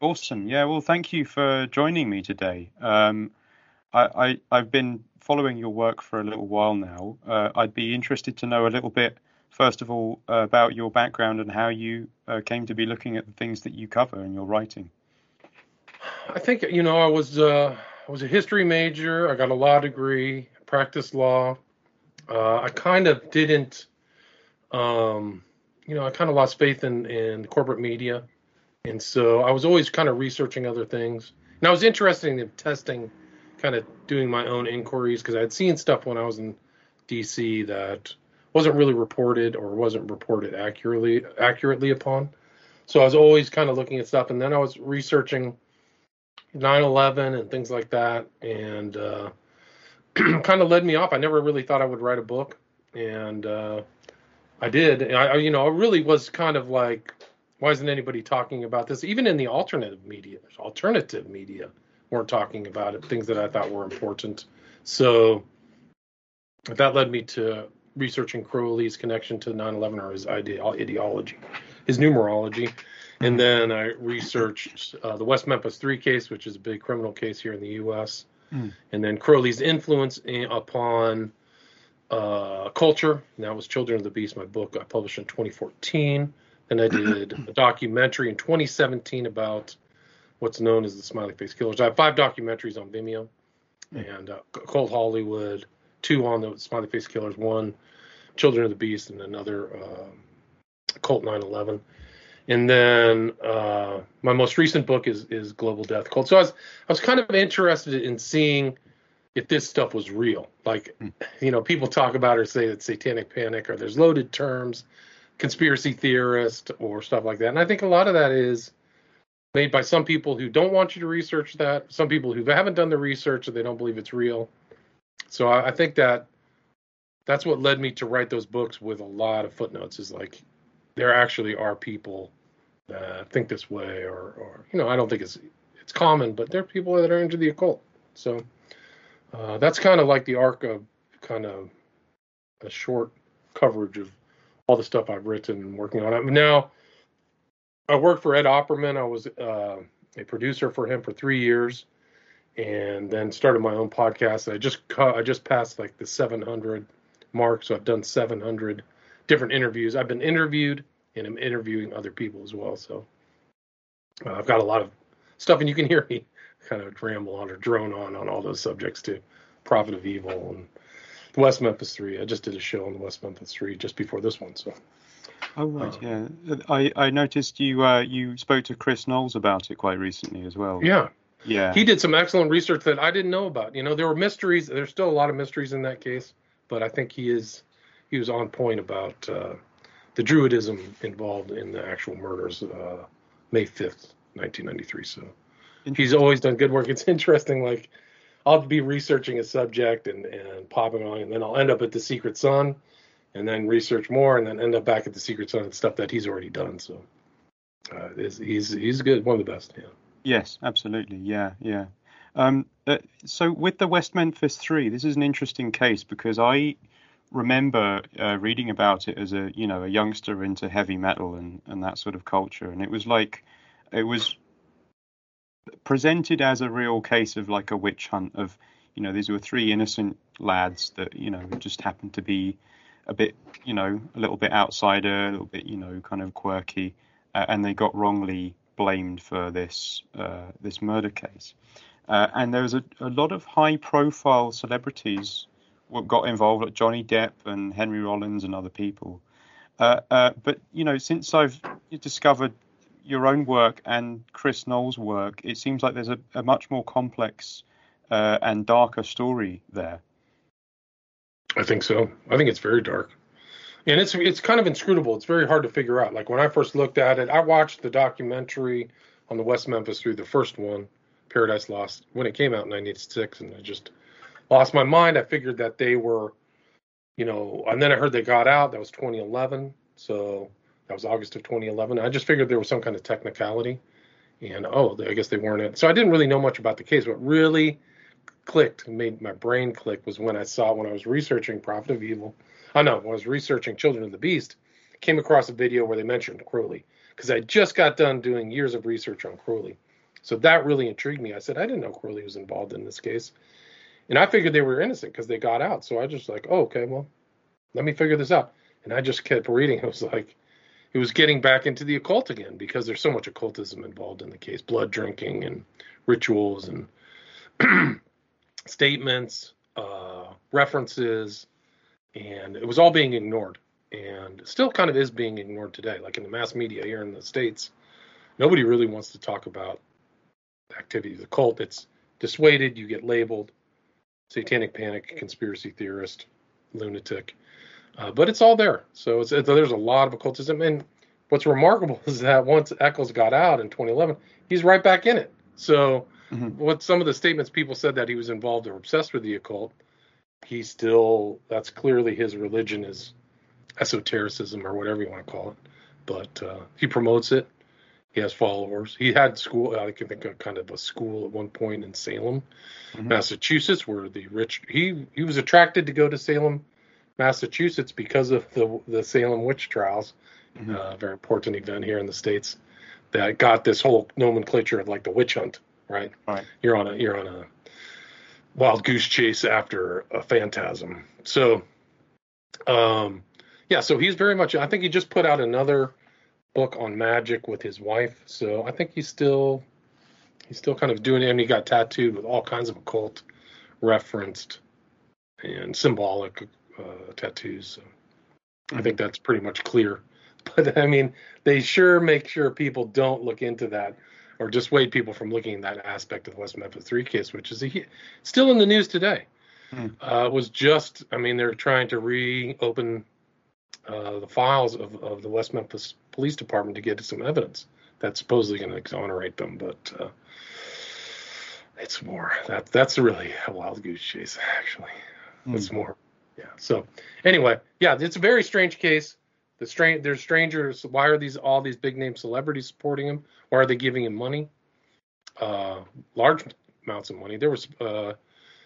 Awesome. Yeah. Well, thank you for joining me today. Um, I, I have been following your work for a little while now. Uh, I'd be interested to know a little bit, first of all, uh, about your background and how you uh, came to be looking at the things that you cover in your writing. I think you know I was uh, I was a history major. I got a law degree, practiced law. Uh, I kind of didn't, um, you know, I kind of lost faith in in corporate media, and so I was always kind of researching other things. And I was interested in testing, kind of doing my own inquiries because I had seen stuff when I was in D.C. that wasn't really reported or wasn't reported accurately accurately upon. So I was always kind of looking at stuff, and then I was researching 9/11 and things like that, and uh, kind of led me off. I never really thought I would write a book, and uh, I did. I, you know, it really was kind of like, why isn't anybody talking about this? Even in the alternative media, alternative media weren't talking about it. Things that I thought were important. So that led me to researching Crowley's connection to 9/11 or his ideology, his numerology and then I researched uh, the West Memphis Three case, which is a big criminal case here in the U.S., mm. and then Crowley's influence in, upon uh, culture. And that was Children of the Beast, my book I published in 2014. Then I did a documentary in 2017 about what's known as the Smiley Face Killers. I have five documentaries on Vimeo, and uh, Cult Hollywood, two on the Smiley Face Killers, one Children of the Beast, and another uh, Cult 9/11 and then uh, my most recent book is is Global Death Cult. So I was I was kind of interested in seeing if this stuff was real. Like, hmm. you know, people talk about or say that satanic panic or there's loaded terms, conspiracy theorist or stuff like that. And I think a lot of that is made by some people who don't want you to research that, some people who haven't done the research and they don't believe it's real. So I, I think that that's what led me to write those books with a lot of footnotes. Is like there actually are people uh, think this way, or, or you know, I don't think it's it's common, but there are people that are into the occult. So uh, that's kind of like the arc of kind of a short coverage of all the stuff I've written and working on. I mean, now I worked for Ed Opperman. I was uh, a producer for him for three years, and then started my own podcast. I just cu- I just passed like the 700 mark, so I've done 700 different interviews. I've been interviewed and I'm interviewing other people as well. So uh, I've got a lot of stuff, and you can hear me kind of ramble on or drone on on all those subjects too. Prophet of Evil and West Memphis Three. I just did a show on the West Memphis Three just before this one. So. Oh right, uh, yeah. I, I noticed you uh, you spoke to Chris Knowles about it quite recently as well. Yeah, yeah. He did some excellent research that I didn't know about. You know, there were mysteries. There's still a lot of mysteries in that case, but I think he is he was on point about uh, the Druidism involved in the actual murders, uh, May 5th, 1993. So he's always done good work. It's interesting, like, I'll be researching a subject and, and popping on, and then I'll end up at the Secret Sun, and then research more, and then end up back at the Secret Sun and stuff that he's already done. So uh, he's he's good, one of the best. Yeah. Yes, absolutely. Yeah, yeah. Um, uh, so with the West Memphis Three, this is an interesting case because I remember uh, reading about it as a you know a youngster into heavy metal and and that sort of culture, and it was like it was presented as a real case of like a witch hunt of you know these were three innocent lads that you know just happened to be a bit you know a little bit outsider, a little bit you know kind of quirky, uh, and they got wrongly blamed for this uh, this murder case. Uh, and there was a, a lot of high profile celebrities got involved, like Johnny Depp and Henry Rollins and other people. Uh, uh, but you know, since I've discovered your own work and Chris Knowles' work, it seems like there's a, a much more complex uh, and darker story there. I think so. I think it's very dark, and it's it's kind of inscrutable. It's very hard to figure out. Like when I first looked at it, I watched the documentary on the West Memphis Three the first one, Paradise Lost, when it came out in '96, and I just lost my mind. I figured that they were, you know, and then I heard they got out. That was 2011. So that was August of 2011. I just figured there was some kind of technicality. And oh, I guess they weren't in. So I didn't really know much about the case. What really clicked, made my brain click, was when I saw when I was researching Prophet of Evil. Oh, I know when I was researching Children of the Beast, came across a video where they mentioned Crowley because I just got done doing years of research on Crowley. So that really intrigued me. I said, I didn't know Crowley was involved in this case. And I figured they were innocent because they got out. So I just like, oh, okay, well, let me figure this out. And I just kept reading. I was like, it was getting back into the occult again because there's so much occultism involved in the case blood drinking and rituals and statements, uh, references, and it was all being ignored. And still kind of is being ignored today. Like in the mass media here in the States, nobody really wants to talk about activity of the cult. It's dissuaded, you get labeled satanic panic, conspiracy theorist, lunatic. Uh, but it's all there. So it's, it's, there's a lot of occultism. And what's remarkable is that once Echols got out in 2011, he's right back in it. So mm-hmm. what some of the statements people said that he was involved or obsessed with the occult, he still that's clearly his religion is esotericism or whatever you want to call it. But uh, he promotes it. He has followers. He had school. I can think of kind of a school at one point in Salem, mm-hmm. Massachusetts, where the rich. He he was attracted to go to Salem, Massachusetts, because of the the Salem witch trials. Mm-hmm. Uh, very important event here in the states that got this whole nomenclature of like the witch hunt. Right. Right. You're on a you're on a wild goose chase after a phantasm. So, um, yeah. So he's very much. I think he just put out another book on magic with his wife. So I think he's still he's still kind of doing it, and he got tattooed with all kinds of occult referenced and symbolic uh, tattoos. So. I think that's pretty much clear. But I mean, they sure make sure people don't look into that or dissuade people from looking at that aspect of the West Memphis Three case, which is a, still in the news today. Hmm. Uh, was just, I mean, they're trying to reopen uh, the files of, of the West Memphis Police Department to get some evidence that's supposedly going to exonerate them, but uh, it's more that that's really a wild goose chase. Actually, mm. it's more, yeah. So anyway, yeah, it's a very strange case. The strange, there's strangers. Why are these all these big name celebrities supporting him? Why are they giving him money? Uh, large amounts of money. There was uh,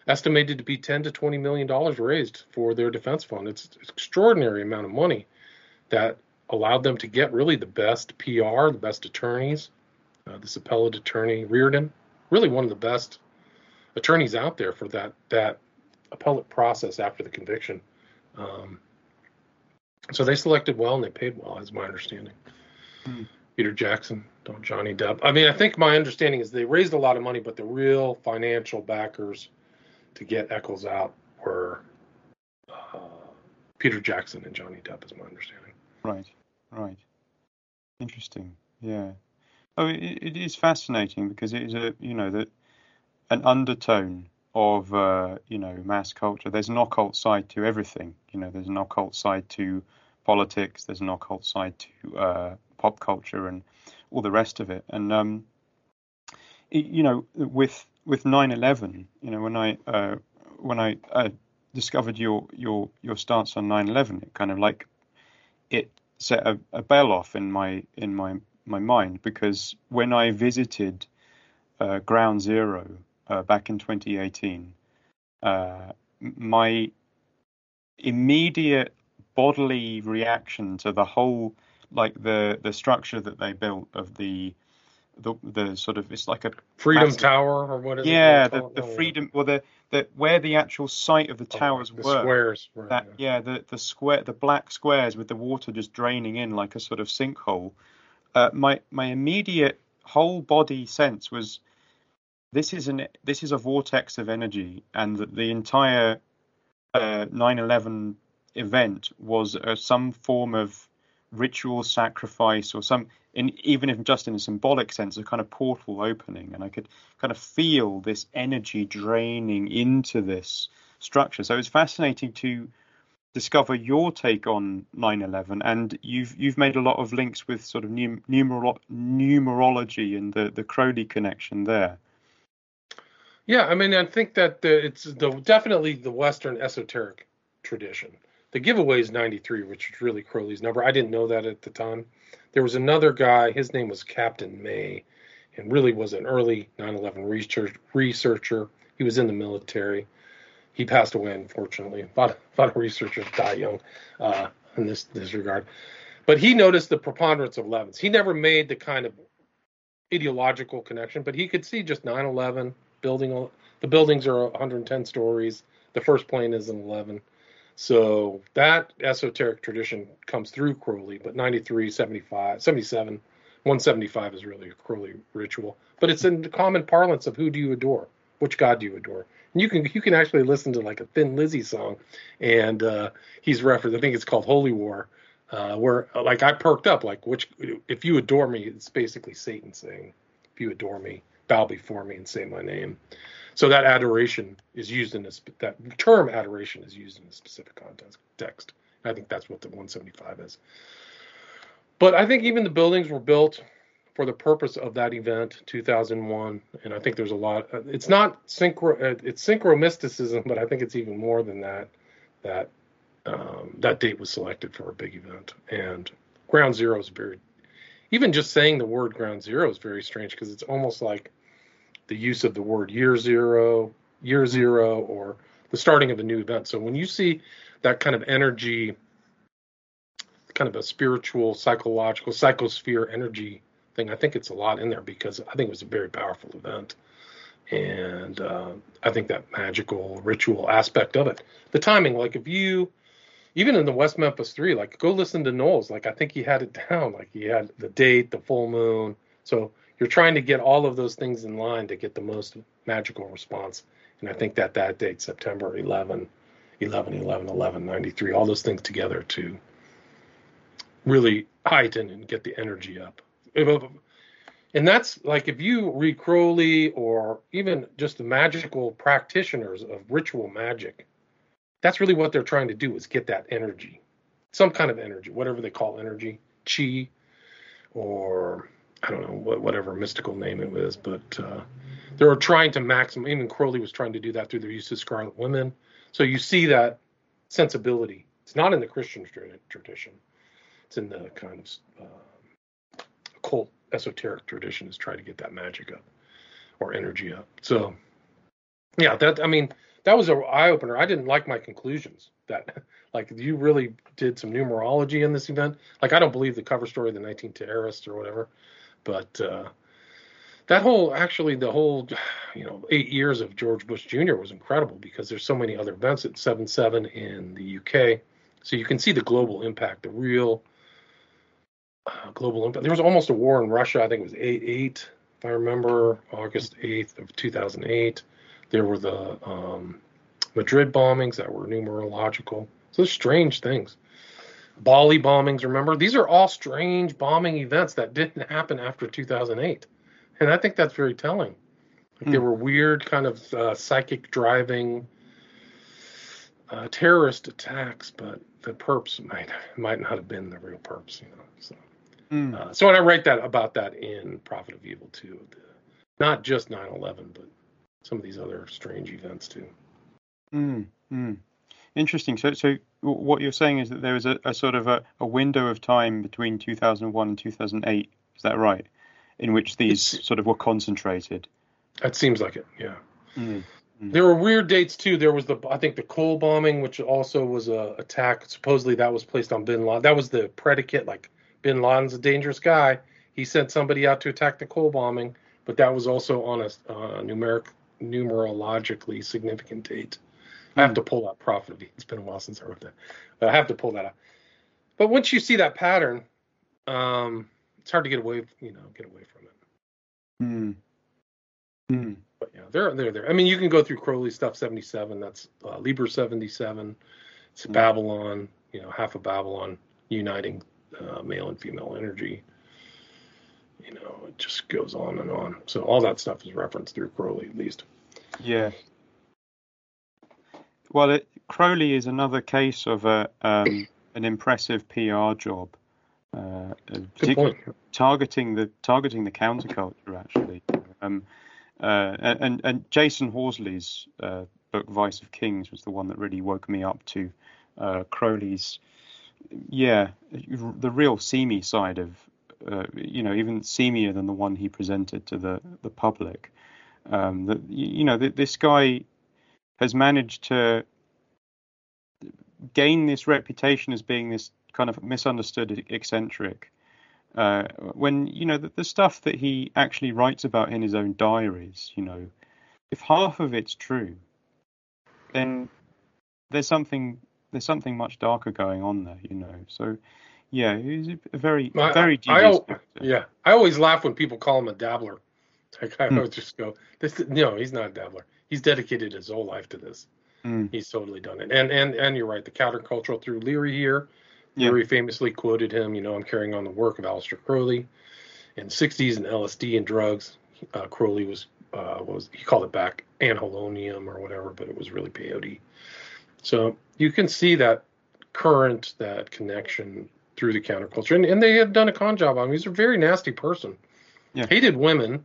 estimated to be 10 to 20 million dollars raised for their defense fund. It's, an extraordinary amount of money that allowed them to get really the best PR, the best attorneys. Uh, this appellate attorney Riordan, really one of the best attorneys out there for that that appellate process after the conviction. Um, so they selected well and they paid well, is my understanding. Hmm. Peter Jackson, don't Johnny Depp. I mean, I think my understanding is they raised a lot of money, but the real financial backers to get Echols out were uh, Peter Jackson and Johnny Depp, is my understanding. Right, right. Interesting. Yeah. Oh, it, it is fascinating because it is a you know that an undertone of uh, you know mass culture. There's an occult side to everything. You know, there's an occult side to politics. There's an occult side to uh, pop culture and all the rest of it. And um, it, you know, with with 9/11, you know, when I uh, when I uh, discovered your your your stance on 9/11, it kind of like it set a, a bell off in my in my my mind because when I visited uh, Ground Zero uh, back in 2018, uh, my immediate bodily reaction to the whole like the the structure that they built of the the the sort of it's like a freedom massive, tower or what is yeah, it? Yeah, the, the oh, freedom well the the where the actual site of the oh, towers the were. Squares. Right, that yeah. yeah, the the square the black squares with the water just draining in like a sort of sinkhole. Uh, my my immediate whole body sense was this is an this is a vortex of energy and that the entire uh, 9/11 event was uh, some form of ritual sacrifice or some in even if just in a symbolic sense a kind of portal opening. And i could kind of feel this energy draining into this structure. So it's fascinating to discover your take on 9/11 and you've you've made a lot of links with sort of num- numerolo- numerology and the the Crowley connection there yeah i mean i think that the, it's the definitely the western esoteric tradition the giveaway is 93, which is really Crowley's number. I didn't know that at the time. There was another guy, his name was Captain May, and really was an early 9 11 research, researcher. He was in the military. He passed away, unfortunately. A lot, of, a lot of researchers die young uh, in this, this regard. But he noticed the preponderance of 11s. He never made the kind of ideological connection, but he could see just 9/11 building. The buildings are 110 stories. The first plane is an 11. So that esoteric tradition comes through Crowley, but 93, 75, 77, 175 is really a Crowley ritual. But it's in the common parlance of who do you adore? Which God do you adore? And you can you can actually listen to like a Thin Lizzy song, and uh, he's referenced. I think it's called Holy War, uh, where like I perked up like which if you adore me, it's basically Satan saying, if you adore me, bow before me and say my name. So that adoration is used in this that term adoration is used in a specific context. Text. I think that's what the 175 is. But I think even the buildings were built for the purpose of that event, 2001, and I think there's a lot. It's not synchro. It's synchro mysticism, but I think it's even more than that. That um, that date was selected for a big event, and Ground Zero is very. Even just saying the word Ground Zero is very strange because it's almost like the use of the word year zero, year zero, or the starting of a new event. So when you see that kind of energy, kind of a spiritual, psychological, psychosphere energy thing, I think it's a lot in there because I think it was a very powerful event. And uh, I think that magical ritual aspect of it, the timing, like if you, even in the West Memphis Three, like go listen to Knowles, like I think he had it down, like he had the date, the full moon. So you're trying to get all of those things in line to get the most magical response. And I think that that date, September 11, 11, 11, 11, 93, all those things together to really heighten and get the energy up. And that's like if you read Crowley or even just the magical practitioners of ritual magic, that's really what they're trying to do is get that energy, some kind of energy, whatever they call energy, chi, or I don't know whatever mystical name it was, but uh, they were trying to maximize. Even Crowley was trying to do that through their use of scarlet women. So you see that sensibility. It's not in the Christian tradition. It's in the kind of uh, occult, esoteric tradition. Is trying to get that magic up or energy up. So yeah, that I mean that was an eye opener. I didn't like my conclusions. That like you really did some numerology in this event. Like I don't believe the cover story of the 19 terrorists or whatever. But uh, that whole, actually, the whole, you know, eight years of George Bush Jr. was incredible because there's so many other events at 7-7 in the UK. So you can see the global impact, the real uh, global impact. There was almost a war in Russia. I think it was 8-8, if I remember, August 8th of 2008. There were the um, Madrid bombings that were numerological. So strange things. Bali bombings, remember? These are all strange bombing events that didn't happen after 2008. And I think that's very telling. Like mm. There were weird kind of uh, psychic driving uh, terrorist attacks, but the perps might might not have been the real perps, you know. So, mm. uh, so when I write that about that in Prophet of Evil too, the, not just 9/11, but some of these other strange events too. Mm. Interesting. So, so what you're saying is that there was a, a sort of a, a, window of time between 2001 and 2008. Is that right? In which these it's, sort of were concentrated. That seems like it. Yeah. Mm, mm. There were weird dates too. There was the I think the Cole bombing, which also was a attack. Supposedly that was placed on Bin Laden. That was the predicate. Like Bin Laden's a dangerous guy. He sent somebody out to attack the Cole bombing, but that was also on a uh, numeric numerologically significant date. I have to pull that profit. It's been a while since I wrote that, but I have to pull that out. But once you see that pattern, um, it's hard to get away, you know, get away from it. Hmm. Hmm. But yeah, they're they're there. I mean, you can go through Crowley stuff, seventy seven. That's uh, Liber seventy seven. It's mm. Babylon. You know, half of Babylon uniting uh, male and female energy. You know, it just goes on and on. So all that stuff is referenced through Crowley, at least. Yeah, well, it, Crowley is another case of a um, an impressive PR job, uh, targeting the targeting the counterculture actually. Um, uh, and and Jasun Horsley's uh, book Vice of Kings was the one that really woke me up to uh, Crowley's, yeah, the real seamy side of, uh, you know, even seamier than the one he presented to the the public. Um, that you know, this guy has managed to gain this reputation as being this kind of misunderstood eccentric Uh, when you know the, the stuff that he actually writes about in his own diaries, you know, if half of it's true, then there's something there's something much darker going on there, you know. So yeah, he's a very very I, I, yeah, I always laugh when people call him a dabbler. Like I Hmm. always just go, this no, he's not a dabbler. He's dedicated his whole life to this. Mm, He's totally done it. And and and you're right. The countercultural through Leary here. Yeah. Leary famously quoted him. You know, I'm carrying on the work of Aleister Crowley. In 60s and LSD and drugs, uh, Crowley was uh, was he called it back anhalonium or whatever, but it was really peyote. So you can see that current, that connection through the counterculture, and, and they had done a con job on him. He's a very nasty person. Yeah. Hated women,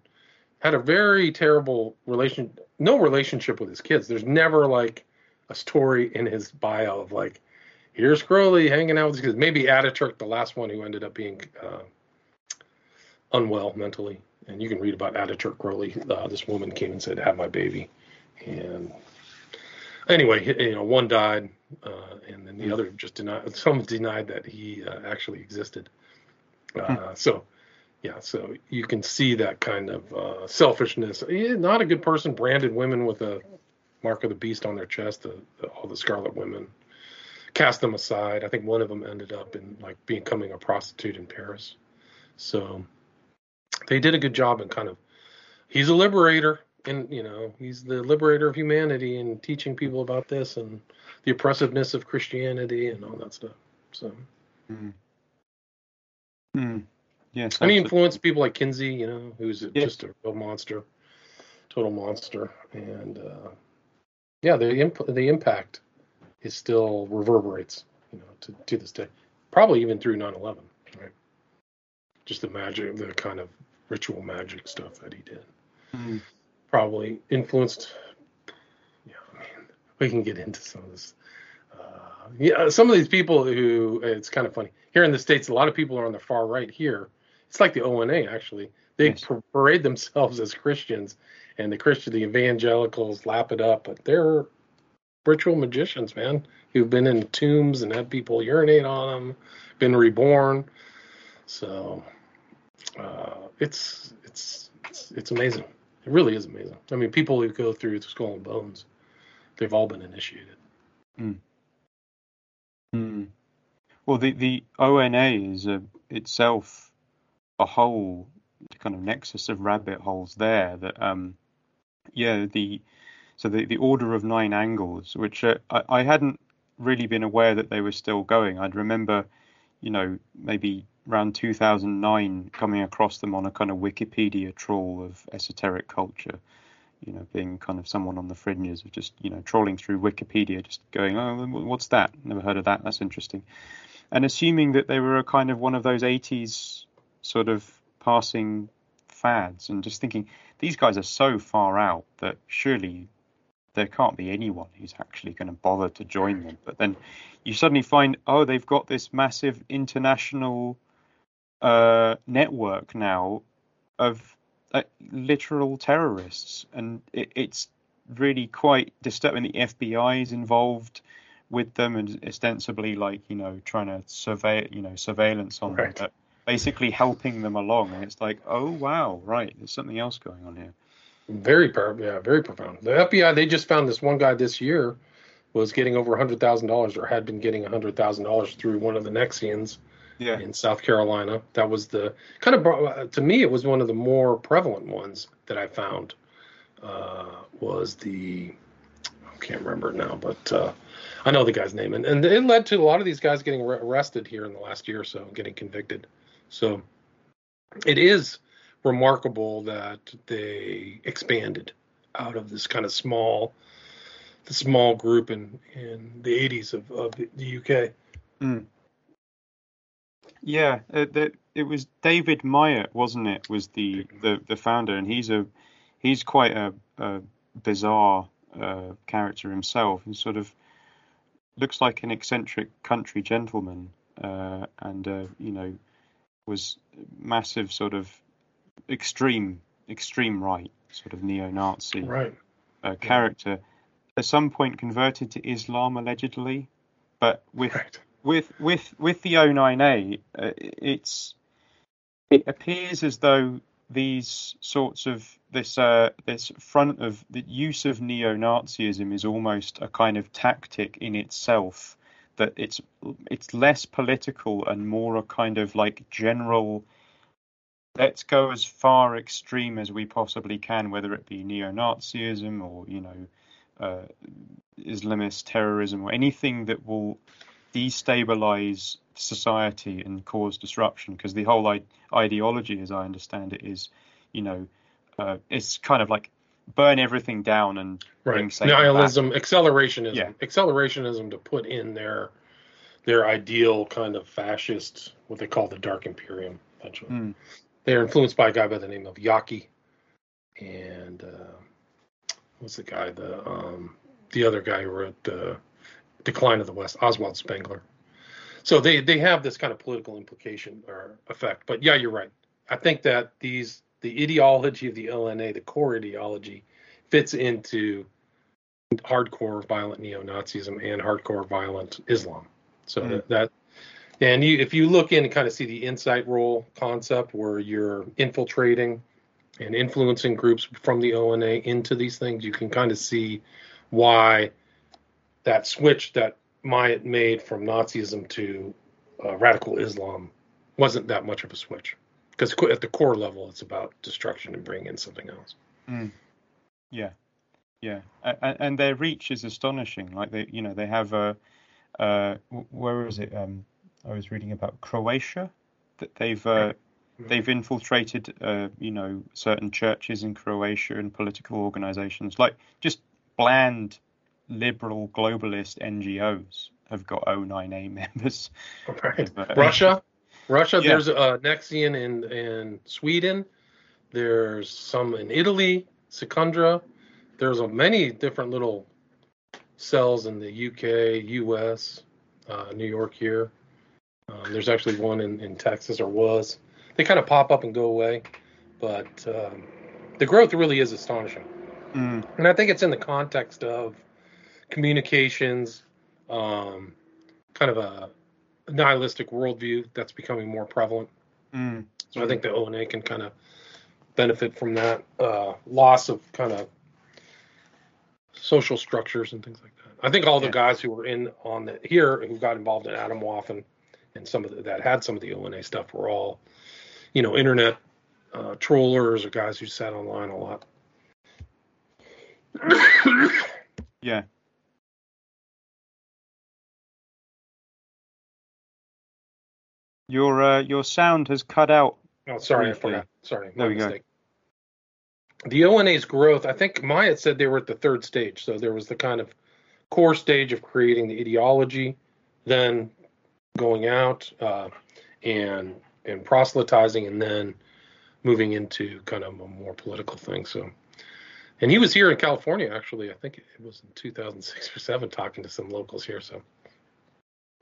had a very terrible relation, no relationship with his kids. There's never like a story in his bio of like, here's Crowley hanging out with his kids. Maybe Ataturk, the last one who ended up being uh, unwell mentally. And you can read about Ataturk Crowley. Uh, this woman came and said, "Have my baby," and anyway, you know, one died, uh, and then the other just denied. Some denied that he uh, actually existed. Uh, so, yeah, so you can see that kind of uh, selfishness. He, not a good person. Branded women with a mark of the beast on their chest. The, the, all the Scarlet Women cast them aside. I think one of them ended up in like becoming a prostitute in Paris. So they did a good job in kind of. He's a liberator and you know he's the liberator of humanity and teaching people about this and the oppressiveness of christianity and all that stuff so mm. Mm. Yes, and he influenced people like kinsey you know who's just a real monster total monster and uh yeah the imp- the impact is still reverberates you know to, to this day probably even through 9-11 right just the magic the kind of ritual magic stuff that he did Mm. probably influenced. Yeah, I mean, we can get into some of this. Uh, yeah, some of these people who it's kind of funny here in the states. A lot of people are on the far right here. It's like the ONA actually. They Yes. parade themselves as Christians, and the Christian, the evangelicals lap it up, but they're ritual magicians, man, who've been in tombs and had people urinate on them, been reborn. So uh, it's it's it's it's amazing. It really is amazing. I mean, people who go through Skull and Bones, they've all been initiated. Mm. Well, the the ONA is a, itself a whole kind of nexus of rabbit holes there. That um, yeah, the so the the Order of Nine Angles, which uh, I, I hadn't really been aware that they were still going. I'd remember, you know, maybe around 2009 coming across them on a kind of Wikipedia trawl of esoteric culture. You know, being kind of someone on the fringes of just you know trawling through Wikipedia, just going, oh, what's that? Never heard of that. That's interesting. And assuming that they were a kind of one of those 80s sort of passing fads, and just thinking these guys are so far out that surely there can't be anyone who's actually going to bother to join them. But then you suddenly find, oh, they've got this massive international uh, network now of uh, literal terrorists, and it, it's really quite disturbing. The FBI is involved with them, and ostensibly, like you know, trying to survey, you know, surveillance on Right. them, but basically helping them along. And it's like, oh wow, right, there's something else going on here. Very, yeah, very profound. The FBI, they just found this one guy this year was getting over hundred thousand dollars, or had been getting hundred thousand dollars through one of the Nexions Yeah, in South Carolina. That was the kind of to me, it was one of the more prevalent ones that I found. Uh, was the I can't remember it now, but uh, I know the guy's name, and and it led to a lot of these guys getting ar- arrested here in the last year or so, getting convicted. So it is remarkable that they expanded out of this kind of small, the small group in in the 80s of, of the UK. Yeah, uh, the, it was David Myatt, wasn't it? Was the, the, the founder, and he's a he's quite a, a bizarre uh, character himself. He sort of looks like an eccentric country gentleman, uh, and uh, you know was massive sort of extreme extreme right sort of neo-Nazi Right. uh, character. At some point, converted to Islam allegedly, but with Right. With with with the O9A, uh, it's it appears as though these sorts of this uh, this front of the use of neo-Nazism is almost a kind of tactic in itself. That it's it's less political and more a kind of like general. Let's go as far extreme as we possibly can, whether it be neo-Nazism or you know uh, Islamist terrorism or anything that will destabilize society and cause disruption. Because the whole I- ideology, as I understand it, is, you know, uh, it's kind of like burn everything down and bring Right. Satan back. Nihilism, accelerationism, Yeah. accelerationism to put in their their ideal kind of fascist, what they call the Dark Imperium. Eventually, Mm. they're influenced by a guy by the name of Yockey, and uh, what's the guy? The um, the other guy who wrote uh, Decline of the West, Oswald Spengler. So they they have this kind of political implication or effect. But yeah, you're right. I think that these the ideology of the ONA, the core ideology, fits into hardcore violent neo-Nazism and hardcore violent Islam. So Mm. that, that and you if you look in and kind of see the insight role concept where you're infiltrating and influencing groups from the ONA into these things, you can kind of see why that switch that Myatt made from Nazism to uh, radical Islam wasn't that much of a switch. Because at the core level, it's about destruction and bringing in something else. Mm. Yeah, yeah, and, and their reach is astonishing. Like they, you know, they have a, uh, wh- where is it? Um, I was reading about Croatia that they've uh, they've infiltrated, uh, you know, certain churches in Croatia and political organizations, like just bland liberal globalist NGOs have got O9A members. Right. Uh, Russia, Russia. Yeah. There's a Nexion in in Sweden. There's some in Italy, Secundra. There's a many different little cells in the UK, US, uh, New York here. Um, there's actually one in, in Texas, or was. They kind of pop up and go away, but um, the growth really is astonishing. Mm, And I think it's in the context of communications, um, kind of a nihilistic worldview that's becoming more prevalent. mm, So I think the ONA can kind of benefit from that uh, loss of kind of social structures and things like that. I think all the Yeah. guys who were in on the here who got involved in Atomwaffen and some of the, that had some of the ONA stuff were all, you know, internet uh, trollers or guys who sat online a lot. yeah. Your uh, your sound has cut out. Oh, sorry, Briefly. I forgot. Sorry, There we go. mistake. The ONA's growth, I think Myatt said they were at the third stage. So there was the kind of core stage of creating the ideology, then going out uh, and and proselytizing, and then moving into kind of a more political thing. So, and he was here in California actually. I think it was in 2006 or seven, talking to some locals here. So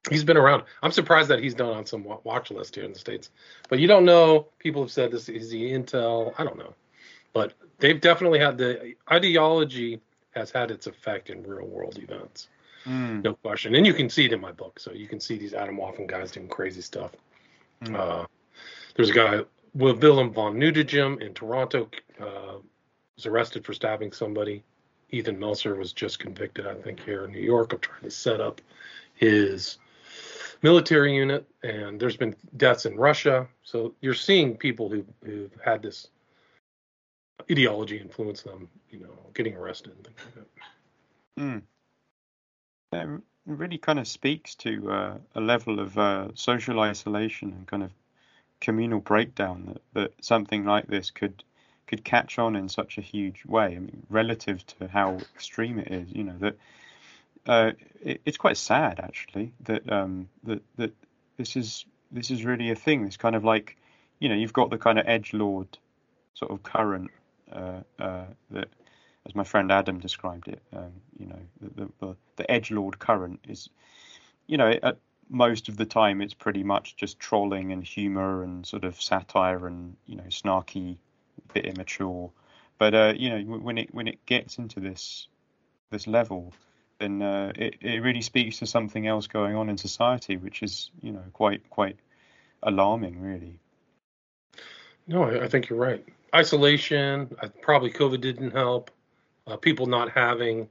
he's been around. I'm surprised that he's done on some watch list here in the states. But you don't know. People have said this is the intel. I don't know, but they've definitely had the ideology has had its effect in real world events, Mm, no question. And you can see it in my book. So you can see these Atomwaffen guys doing crazy stuff. mm, Uh, there's a guy, Will Willem von Nudegem in Toronto, uh, was arrested for stabbing somebody. Ethan Melzer was just convicted, I think, here in New York of trying to set up his military unit. And there's been deaths in Russia. So you're seeing people who, who've had this ideology influence them, you know, getting arrested and things like that. mm. That really kind of speaks to uh, a level of uh, social isolation and kind of communal breakdown that, that something like this could could catch on in such a huge way. I mean, relative to how extreme it is, you know that uh, it, it's quite sad actually that um, that that this is this is really a thing. It's kind of like you know you've got the kind of edge lord sort of current uh, uh, that, as my friend Adam described it, um, you know the, the the edge lord current is you know at most of the time it's pretty much just trolling and humor and sort of satire and you know snarky, bit immature. But uh, you know when it when it gets into this this level, then uh, it it really speaks to something else going on in society, which is you know quite quite alarming, really. No, I, think you're right. Isolation, uh, probably COVID didn't help. Uh, people not having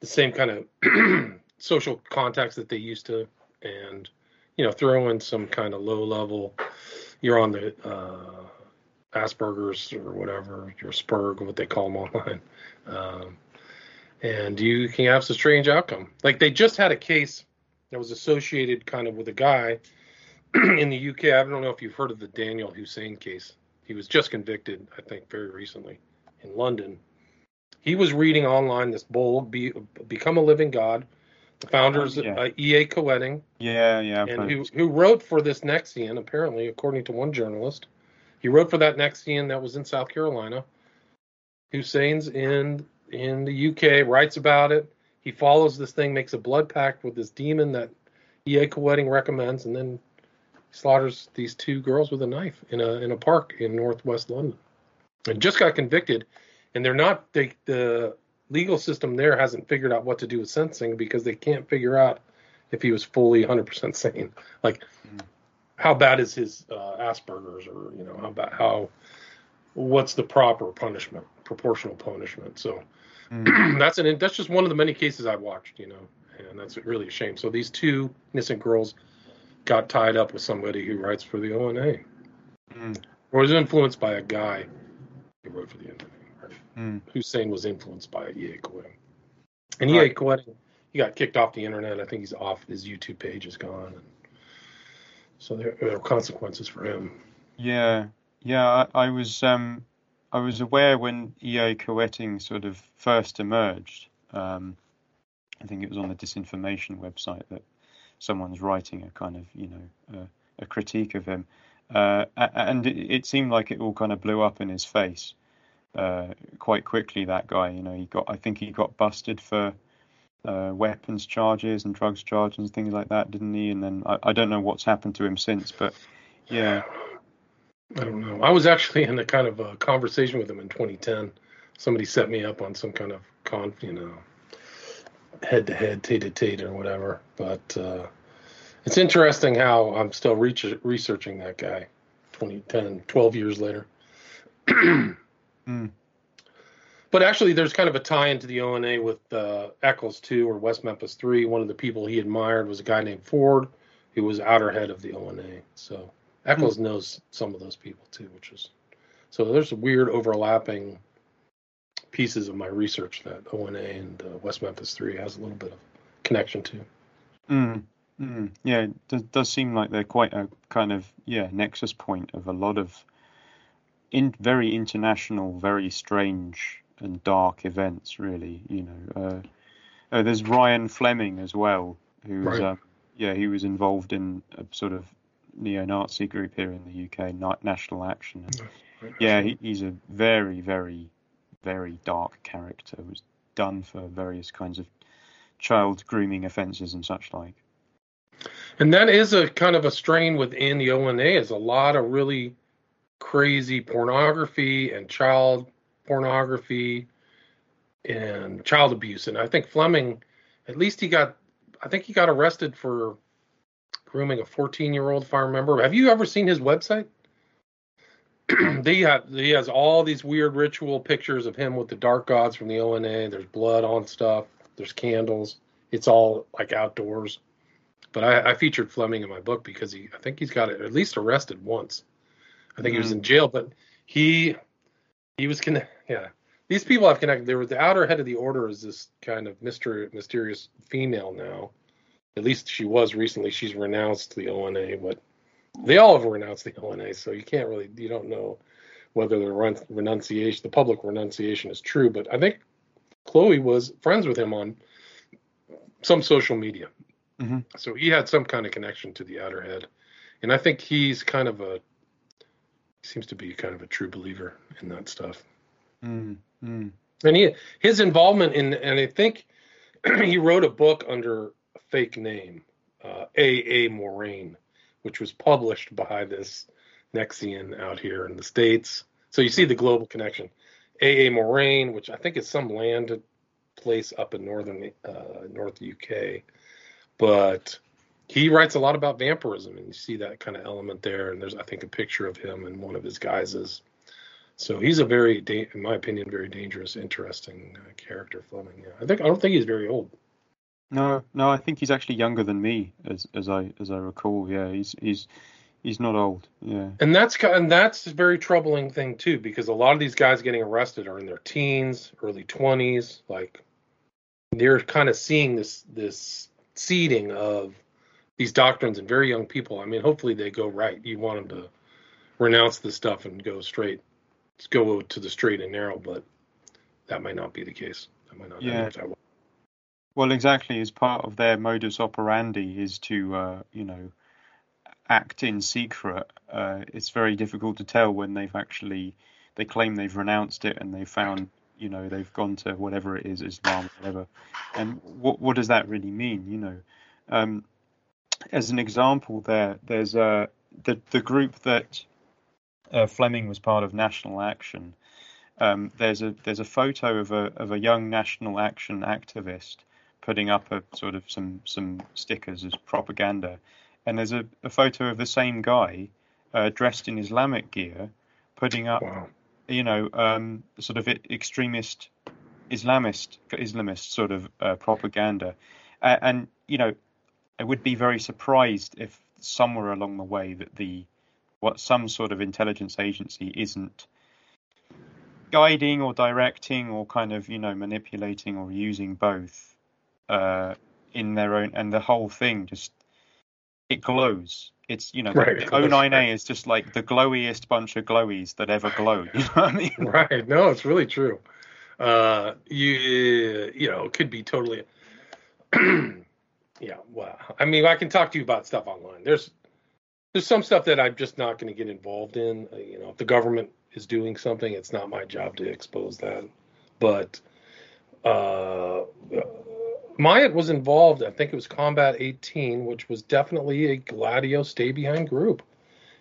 the same kind of social contacts that they used to, and you know, throw in some kind of low level. You're on the uh, Asperger's or whatever, your Spurg, what they call them online, um, and you can have some strange outcome. Like they just had a case that was associated kind of with a guy in the UK. I don't know if you've heard of the Danyal Hussein case. He was just convicted, I think, very recently in London. He was reading online this bold Be, Become a Living God, the founders, oh, yeah. uh, E.A. Koetting. Yeah, yeah. And who, who wrote for this Nexion, apparently, according to one journalist. He wrote for that Nexion that was in South Carolina. Hussein's in in the UK, writes about it. He follows this thing, makes a blood pact with this demon that E.A. Koetting recommends, and then slaughters these two girls with a knife in a in a park in northwest London. And just got convicted, and they're not they, the legal system there hasn't figured out what to do with sentencing because they can't figure out if he was fully 100% sane. Like, mm. how bad is his uh, Asperger's, or you know, how about how what's the proper punishment, proportional punishment? So mm. that's an that's just one of the many cases I've watched, you know, and that's really a shame. So these two innocent girls got tied up with somebody who writes for the ONA, mm. or was influenced by a guy who wrote for the ONA. Right? Mm. Hussein was influenced by. Koetting. And E.A. Right. He got kicked off the internet. I think he's off. His YouTube page is gone. And so there, there are consequences for him. Yeah, yeah. I, I was um, I was aware when E.A. Koetting sort of first emerged. Um, I think it was on the disinformation website that someone's writing a kind of you know a, a critique of him, uh, and it, it, seemed like it all kind of blew up in his face uh, quite quickly. That guy, you know, he got I think he got busted for uh, weapons charges and drugs charges and things like that, didn't he? And then I, I don't know what's happened to him since, but yeah. I don't know. I was actually in a kind of a conversation with him in 2010. Somebody set me up on some kind of con, you know, head to head, tete to tete, or whatever. But uh, it's interesting how I'm still re- researching that guy 2010, 12 years later. mm. But actually, there's kind of a tie into the ONA with uh, Echols 2 or West Memphis 3. One of the people he admired was a guy named Ford, who was outer head of the ONA. So Echols knows some of those people too, which is so there's weird overlapping pieces of my research that ONA and uh, West Memphis 3 has a little bit of connection to. Mm, mm, yeah, it does, does, seem like they're quite a kind of yeah nexus point of a lot of in very international, very strange and dark events. Really, you know. Uh, oh, there's Ryan Fleming as well, who's right. um, yeah he was involved in a sort of neo-Nazi group here in the UK, National Action. And, yeah, he, he's a very very very dark character, was done for various kinds of child grooming offences and such like. And that is a kind of a strain within the ONA is a lot of really crazy pornography and child pornography and child abuse. And I think Fleming, at least he got, I think he got arrested for grooming a 14 year old, if I remember. Have you ever seen his website? they have he has all these weird ritual pictures of him with the dark gods from the ONA. There's blood on stuff. There's candles. It's all like outdoors. But I, I featured Fleming in my book because he I think he's got at least arrested once. I think mm-hmm. he was in jail, but he he was connected. Yeah, these people have connected. There was the outer head of the order is this kind of mystery, mysterious female now. At least she was recently. She's renounced the ONA, but they all have renounced the ONA, so you can't really you don't know whether the renunciation, the public renunciation, is true. But I think Chloe was friends with him on some social media, mm-hmm. so he had some kind of connection to the outer head, and I think he's kind of a seems to be kind of a true believer in that stuff. Mm-hmm. And he his involvement in and I think he wrote a book under fake name, uh, A. A. Moraine which was published by this Nexion out here in the States. So you see the global connection. AA Moraine, which I think is some land place up in northern uh, North UK, but he writes a lot about vampirism, and you see that kind of element there. And there's, I think, a picture of him in one of his guises. So he's a very, in my opinion, very dangerous, interesting uh, character, Fleming. Yeah, I think I don't think he's very old. No, no, I think he's actually younger than me, as as I as I recall. Yeah, he's he's he's not old. Yeah, and that's and that's a very troubling thing too, because a lot of these guys getting arrested are in their teens, early twenties. Like they're kind of seeing this this seeding of these doctrines in very young people. I mean, hopefully they go right. You want them to renounce this stuff and go straight, go to the straight and narrow, but that might not be the case. That might not. Yeah. Well, exactly. As part of their modus operandi is to, uh, you know, act in secret. Uh, it's very difficult to tell when they've actually they claim they've renounced it and they've found you know they've gone to whatever it is Islam whatever and what what does that really mean you know um, as an example, there, there's a the the group that uh, Fleming was part of, National Action. Um, there's a there's a photo of a of a young National Action activist putting up a sort of some some stickers as propaganda, and there's a, a photo of the same guy uh, dressed in Islamic gear putting up, wow. you know, um, sort of extremist Islamist Islamist sort of uh, propaganda, uh, and you know I would be very surprised if somewhere along the way that the what some sort of intelligence agency isn't guiding or directing or kind of you know manipulating or using both uh, in their own and the whole thing just it glows. It's you know right. the O9A is just like the glowiest bunch of glowies that ever glowed. You know what I mean? Right. No, it's really true. Uh, you you know it could be totally yeah, well, I mean, I can talk to you about stuff online. There's there's some stuff that I'm just not going to get involved in. Uh, you know, if the government is doing something, it's not my job to expose that. But uh, Myatt was involved. I think it was Combat 18, which was definitely a Gladio stay behind group.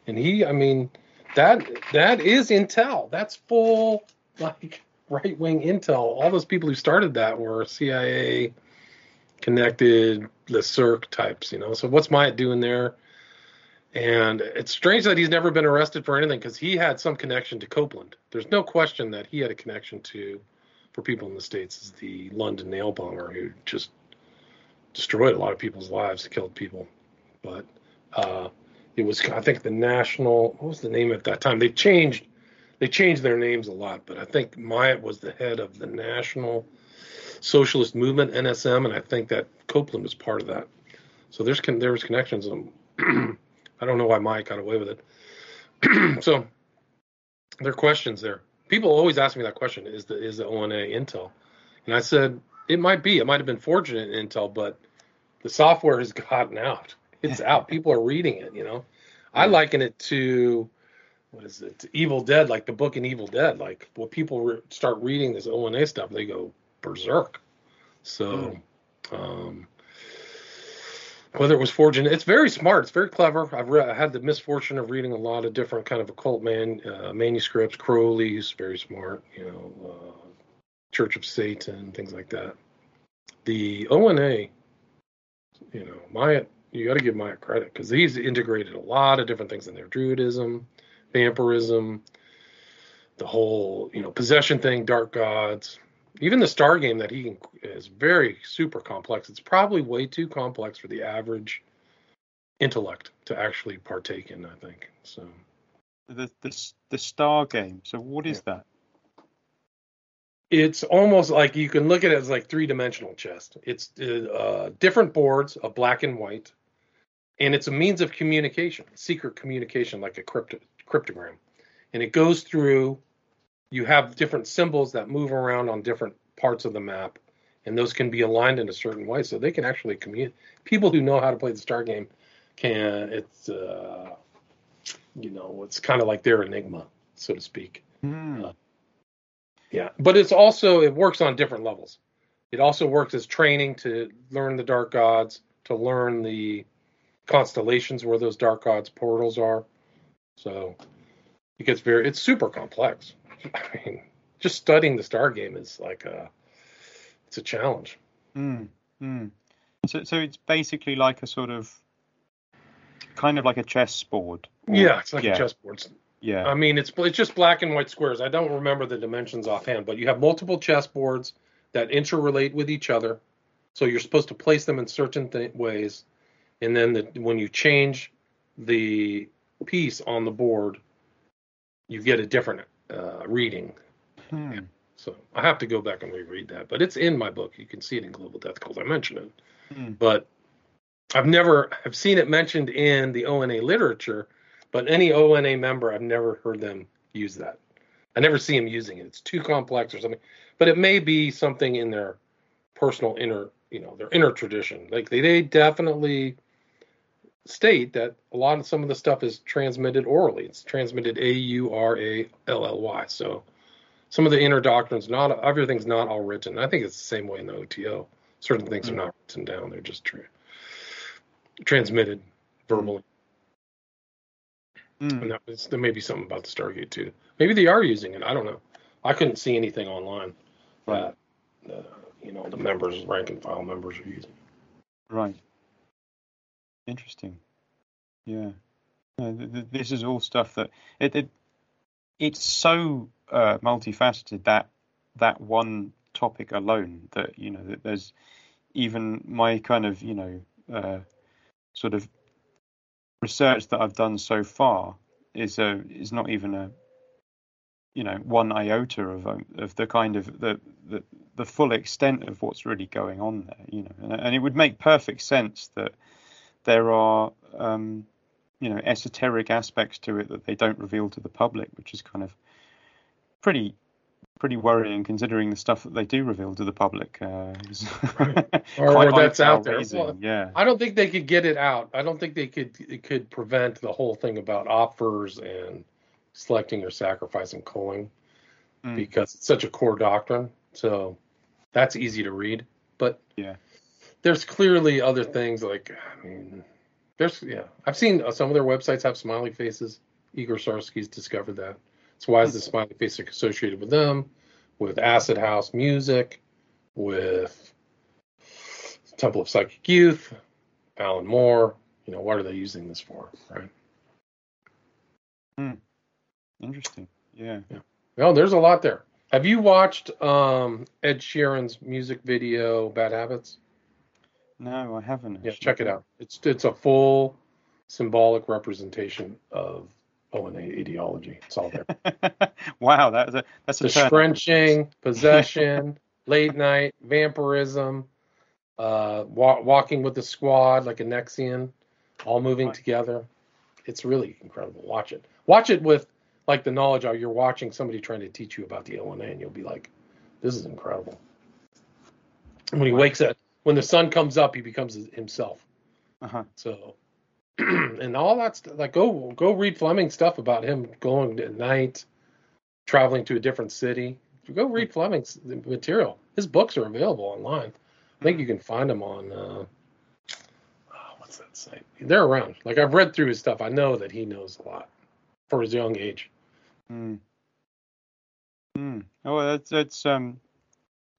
And he, I mean, that that is intel. That's full like right wing intel. All those people who started that were CIA connected the Cirque types, you know. So what's Myatt doing there? And it's strange that he's never been arrested for anything because he had some connection to Copeland. There's no question that he had a connection to, for people in the states, is the London nail bomber who just destroyed a lot of people's lives, killed people. But uh, it was, I think, the national. What was the name at that time? They changed, they changed their names a lot, but I think Myatt was the head of the national socialist movement, NSM, and I think that Copeland was part of that. So there's there was connections. I don't know why Myatt got away with it. so there are questions there. People always ask me that question: Is the is the ONA Intel? And I said it might be. It might have been fortunate in Intel, but the software has gotten out. It's out. People are reading it. You know, I liken it to what is it? Evil Dead, like the book in Evil Dead. Like when people re- start reading this ONA stuff, they go, berserk. So, mm. um, whether it was forging, it's very smart. It's very clever. I've re- I had the misfortune of reading a lot of different kind of occult man uh, manuscripts. Crowley's very smart. You know, uh, Church of Satan, things like that. The ONA, you know, Myatt, you got to give Myatt credit because he's integrated a lot of different things in there: Druidism, vampirism, the whole you know possession thing, dark gods even the star game that he is very super complex. It's probably way too complex for the average intellect to actually partake in. I think so. The the the star game. So what is yeah. that? It's almost like you can look at it as like three dimensional chess. It's uh, different boards of black and white, and it's a means of communication, secret communication, like a crypto, cryptogram, and it goes through you have different symbols that move around on different parts of the map, and those can be aligned in a certain way, so they can actually communicate. People who know how to play the star game can. It's uh, you know, it's kind of like their enigma, so to speak. Mm. Uh, yeah, but it's also it works on different levels. It also works as training to learn the dark gods, to learn the constellations where those dark gods portals are. So it gets very it's super complex. I mean, just studying the star game is like a it's a challenge. Mm, mm. So, so it's basically like a sort of kind of like a chessboard. Yeah, it's like yeah, a chessboard. Yeah. I mean, it's it's just black and white squares. I don't remember the dimensions offhand, but you have multiple chessboards that interrelate with each other. So you're supposed to place them in certain th- ways, and then the, when you change the piece on the board, you get a different uh, reading. Hmm. So I have to go back and reread that, but it's in my book. You can see it in Global Death Cult. I mention it, Hmm. but I've never I've seen it mentioned in the ONA literature, but any ONA member I've never heard them use that. I never see them using it. It's too complex or something. But it may be something in their personal inner, you know, their inner tradition. Like they, they definitely state that a lot of some of the stuff is transmitted orally. It's transmitted A U R A L L Y. So some of the inner doctrines, not everything's not all written. I think it's the same way in the OTO. Certain things are not written down; they're just tra- transmitted verbally. Hmm. And that was, there may be something about the star game too. Maybe they are using it. I don't know. I couldn't see anything online that uh, you know the members, rank and file members, are using. Right. Interesting. Yeah. No, th- th- this is all stuff that it, it it's so uh, multifaceted that that one topic alone that you know that there's even my kind of you know uh, sort of research that I've done so far is a is not even a you know one iota of um, of the kind of the, the the full extent of what's really going on there you know and, and it would make perfect sense that there are um, you know esoteric aspects to it that they don't reveal to the public which is kind of pretty pretty worrying considering the stuff that they do reveal to the public uh, quite or that's out there. Well, yeah I don't think they could get it out. I don't think they could it could prevent the whole thing about offers and selecting or sacrificing culling Mm. because it's such a core doctrine. So that's easy to read. But Yeah. There's clearly other things like I mean, there's yeah. I've seen uh, some of their websites have smiley faces. Igor Sarsky's discovered that. So why is the smiley face associated with them? With Acid House Music, with Temple of Psychic Youth, Alan Moore. You know, what are they using this for, right? Hmm. interesting yeah Well, there's a lot there. Have you watched um, Ed Sheeran's music video "Bad Habits"? No I haven't Yeah, check it out. It's it's a full symbolic representation of ONA ideology. It's all there. wow that's a that's a the scrunching, possession, late night, vampirism, uh, wa- walking with the squad like a Nexion, all moving Right. together. It's really incredible. Watch it. Watch it with like the knowledge of you're watching somebody trying to teach you about the ONA, and you'll be like, "This is incredible." When he wakes up, when the sun comes up, he becomes himself. uh-huh. So, and all that stuff, like go go read Fleming stuff about him going at night, traveling to a different city. Go read Fleming's material. His books are available online. I think you can find them on. Uh, oh, what's that site? They're around. Like I've read through his stuff. I know that he knows a lot for his young age. Mm. Mm. Oh, that's that's um,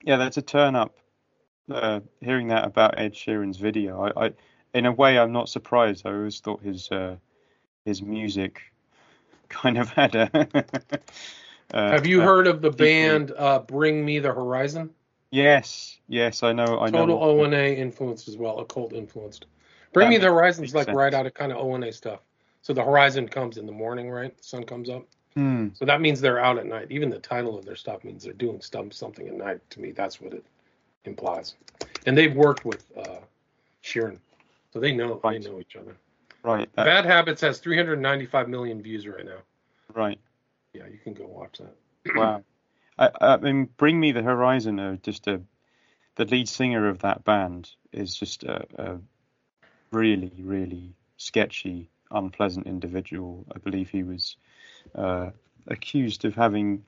yeah, that's a turn up. Uh, hearing that about Ed Sheeran's video, I, I, in a way, I'm not surprised. I always thought his uh, his music kind of had a. uh, Have you heard of the band uh, Bring Me the Horizon? Yes, yes, I know. I know. Total ONA influenced as well, occult influenced. Bring That Me the makes Horizon's like sense. right out of kind of ONA stuff. So the horizon comes in the morning, right? The sun comes up. Hmm. So that means they're out at night. Even the title of their stuff means they're doing stuff, something at night. To me, that's what it implies. And they've worked with uh, Sheeran, so they know Right. they know each other. Right. that- Bad Habits has 395 million views right now. right. Yeah, you can go watch that. Wow. I, I mean, Bring Me the Horizon are just a. The lead singer of that band is just a, a really, really sketchy, unpleasant individual. I believe he was uh, accused of having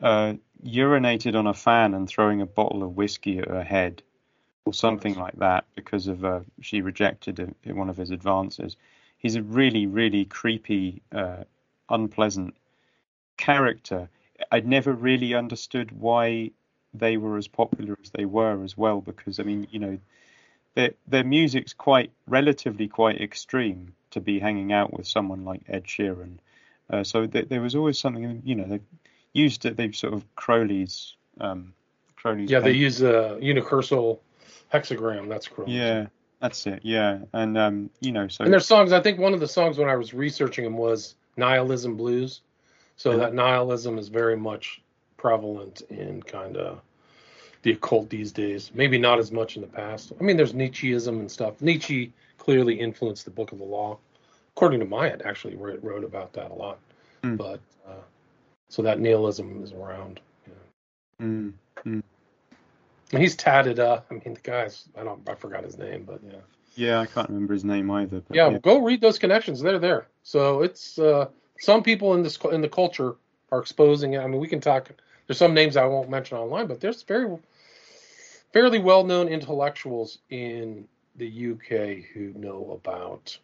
uh, urinated on a fan and throwing a bottle of whiskey at her head, or something like that, because of uh, she rejected a, one of his advances. He's a really, really creepy, uh, unpleasant character. I'd never really understood why they were as popular as they were as well, because I mean, you know, their their music's quite relatively quite extreme to be hanging out with someone like Ed Sheeran. Uh, so th- there was always something, you know, used it. They've sort of Crowley's. Um, Crowley's Yeah, they use a unicursal hexagram. That's correct. Yeah, that's it. Yeah, and um, you know, so And there's songs. I think one of the songs when I was researching them was Nihilism Blues. So Yeah. that nihilism is very much prevalent in kind of the occult these days. Maybe not as much in the past. I mean, there's Nietzscheism and stuff. Nietzsche clearly influenced the Book of the Law. According to Myatt, actually wrote, wrote about that a lot. Hmm. But so that nihilism is around. Yeah. mm, And he's tatted up. I mean, the guy's I don't I forgot his name, but yeah. yeah, I can't remember his name either. But yeah, yeah, go read those connections. They're there. So it's uh, some people in this in the culture are exposing it. I mean, we can talk. There's some names I won't mention online, but there's very fairly well-known intellectuals in the UK who know about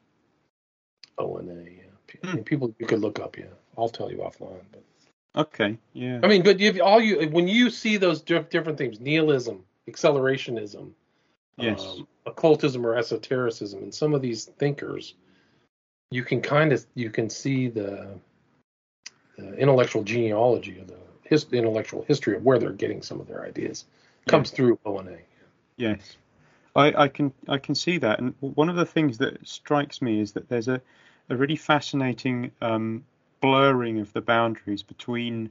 ONA. Yeah. Hmm. People you could look up. Yeah, I'll tell you offline. But okay, yeah, I mean, but if all you when you see those different things, nihilism, accelerationism, yes, um, occultism or esotericism and some of these thinkers you can kind of you can see the, the intellectual genealogy of the his, intellectual history of where they're getting some of their ideas. Comes through ONA. yes. I, I can I can see that, and one of the things that strikes me is that there's a, a really fascinating um, blurring of the boundaries between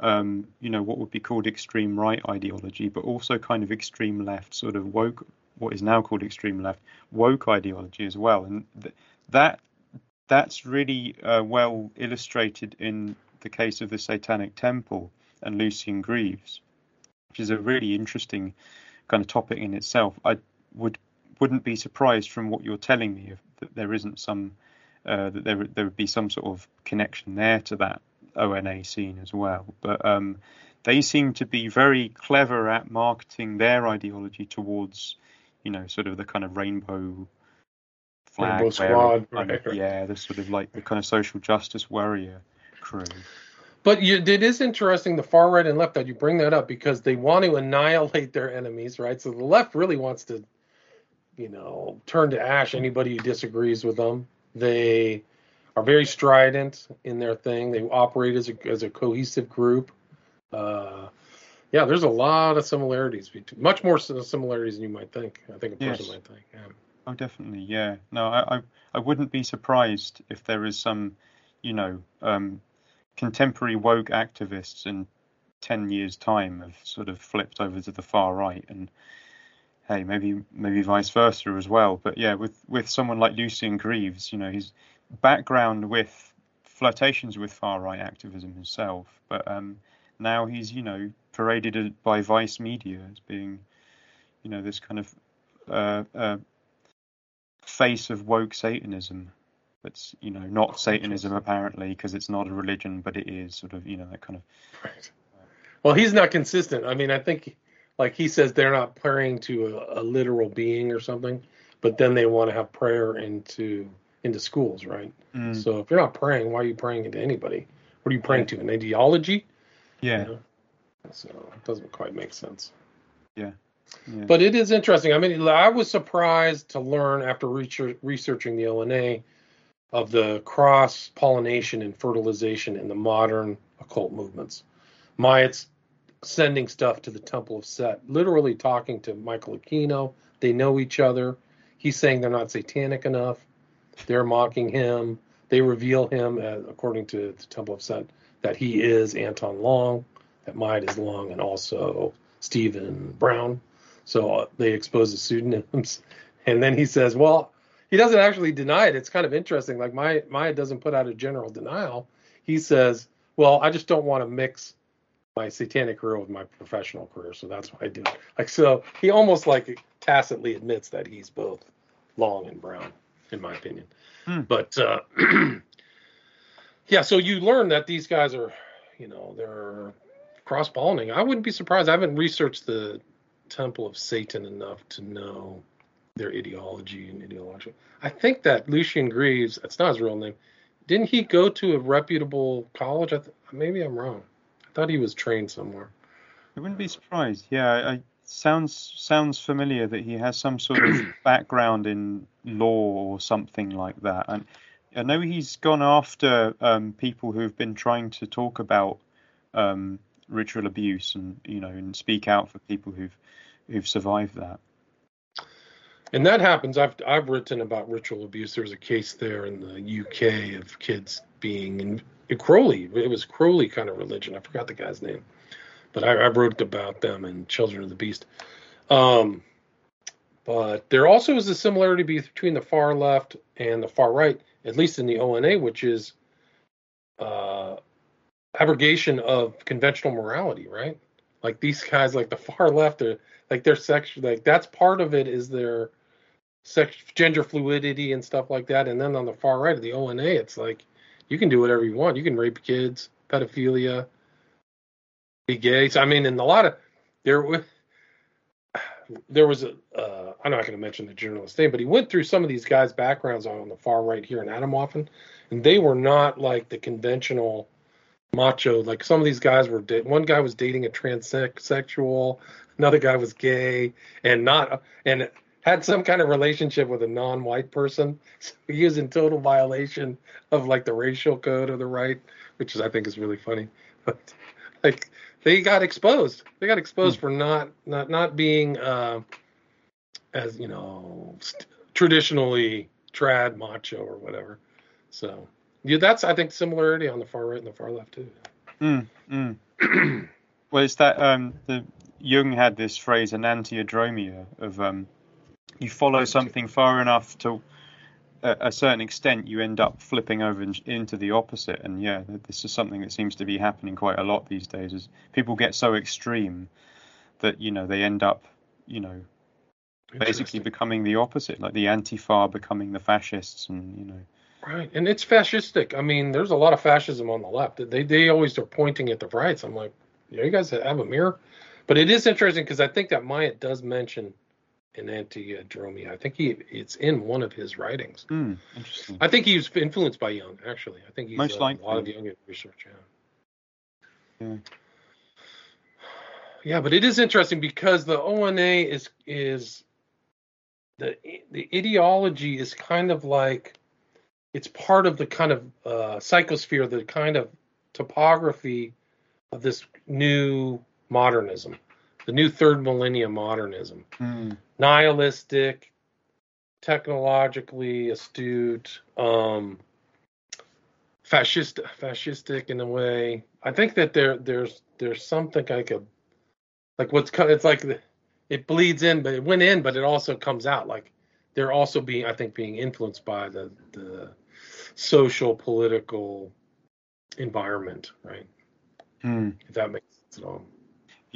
um, you know what would be called extreme right ideology, but also kind of extreme left, sort of woke, what is now called extreme left, woke ideology as well, and th- that that's really uh, well illustrated in the case of the Satanic Temple and Lucien Greaves, which is a really interesting kind of topic in itself. I would wouldn't be surprised from what you're telling me if that there isn't some uh, that there there would be some sort of connection there to that ONA scene as well. But um, they seem to be very clever at marketing their ideology towards, you know, sort of the kind of rainbow flag Rainbow wearing Squad, kind of- right, right. yeah, the sort of like the kind of social justice warrior crew. But you, it is interesting the far right and left that you bring that up because they want to annihilate their enemies, right? So the left really wants to, you know, turn to ash anybody who disagrees with them. They are very strident in their thing. They operate as a as a cohesive group. Uh, yeah, there's a lot of similarities, between, much more similarities than you might think. I think a person Yes. might think. Yeah. Oh, definitely, yeah. No, I, I, I wouldn't be surprised if there is some, you know, um, contemporary woke activists in ten years' time have sort of flipped over to the far right, and hey, maybe maybe vice versa as well. But yeah, with with someone like Lucien Greaves, you know, his background with flirtations with far right activism himself, but um, now he's you know paraded by Vice Media as being, you know, this kind of uh, uh, face of woke Satanism. That's you know not Satanism apparently because it's not a religion, but it is sort of you know that kind of Right. Well, he's not consistent. I mean, I think, like he says, they're not praying to a, a literal being or something, but then they want to have prayer into into schools, right? Mm, So if you're not praying, why are you praying into anybody? What are you praying to? An ideology? yeah You know? So it doesn't quite make sense. yeah But it is interesting. I mean, I was surprised to learn after research, researching the ONA of the cross pollination and fertilization in the modern occult movements. Myatt's sending stuff to the Temple of Set, literally talking to Michael Aquino. They know each other. He's saying they're not satanic enough. They're mocking him. They reveal him, uh, according to the Temple of Set, that he is Anton Long, that Myatt is Long, and also Stephen Brown. So uh, they expose the pseudonyms, and then he says, "Well, he doesn't actually deny it. It's kind of interesting. Like Myatt, Myatt doesn't put out a general denial. He says, "Well, I just don't want to mix my satanic career with my professional career, so that's why I do it." Like so, he almost like tacitly admits that he's both Long and Brown, in my opinion. Hmm. But uh, yeah, so you learn that these guys are, you know, they're cross pollinating. I wouldn't be surprised. I haven't researched the Temple of Satan enough to know their ideology and ideology. I think that Lucien Greaves, that's not his real name. Didn't he go to a reputable college? I th- maybe I'm wrong. I thought he was trained somewhere. I wouldn't be surprised. Yeah, I sounds sounds familiar that he has some sort of background in law or something like that. And I know he's gone after um, people who've been trying to talk about um, ritual abuse and you know and speak out for people who've who've survived that. And that happens. I've I've written about ritual abuse. There's a case there in the UK of kids being in, in Crowley. It was Crowley kind of religion. I forgot the guy's name, but I, I wrote about them in Children of the Beast. Um, but there also is a similarity between the far left and the far right, at least in the ONA, which is uh, abrogation of conventional morality, right? Like these guys, like the far left, are like their sex, like that's part of it is their sex, gender fluidity and stuff like that. And then on the far right of the ONA, it's like you can do whatever you want. You can rape kids, pedophilia, be gay. So, I mean, in a lot of there, there was a. Uh, I'm not going to mention the journalist name, but he went through some of these guys' backgrounds on the far right here in Atomwaffen, and they were not like the conventional macho. Like some of these guys were. One guy was dating a transsexual, another guy was gay, and not and had some kind of relationship with a non-white person. So he was in total violation of like the racial code of the right, which is I think is really funny. But like they got exposed. They got exposed mm. for not not not being uh, as you know st- traditionally trad macho or whatever. So yeah, that's I think similarity on the far right and the far left too. Mm, mm. well, it's that um, the Jung had this phrase enantiodromia of um, you follow something far enough to a, a certain extent, you end up flipping over in, into the opposite. And yeah, this is something that seems to be happening quite a lot these days. Is people get so extreme that you know they end up, you know, basically becoming the opposite, like the anti-far becoming the fascists, and you know. Right, and it's fascistic. I mean, there's a lot of fascism on the left. They they always are pointing at the rights. I'm like, yeah, you guys have a mirror. But it is interesting because I think that Myatt does mention enantiodromia. I think he it's in one of his writings. Mm, interesting. I think he was influenced by Jung. Actually, I think he's Most uh, likely. a lot of Jung research. Yeah. yeah. Yeah, but it is interesting because the ONA is is the the ideology is kind of like it's part of the kind of uh, psychosphere, the kind of topography of this new modernism the new third millennium modernism. Mm. Nihilistic, technologically astute, um, fascist, fascistic in a way. I think that there there's there's something like a like what's it's like the, it bleeds in, but it went in, but it also comes out. Like they're also being I think being influenced by the the social political environment, right? Mm. If that makes sense at all.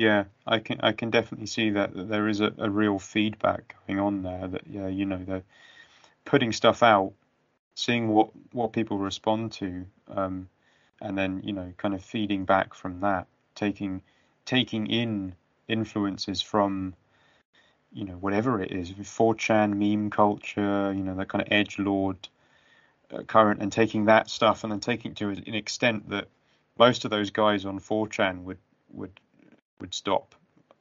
Yeah, I can I can definitely see that, that there is a, a real feedback going on there. That yeah, you know, they're putting stuff out, seeing what what people respond to, um, and then you know, kind of feeding back from that, taking taking in influences from you know whatever it is, 4chan meme culture, you know, that kind of edge lord uh, current, and taking that stuff and then taking it to an extent that most of those guys on 4chan would would would stop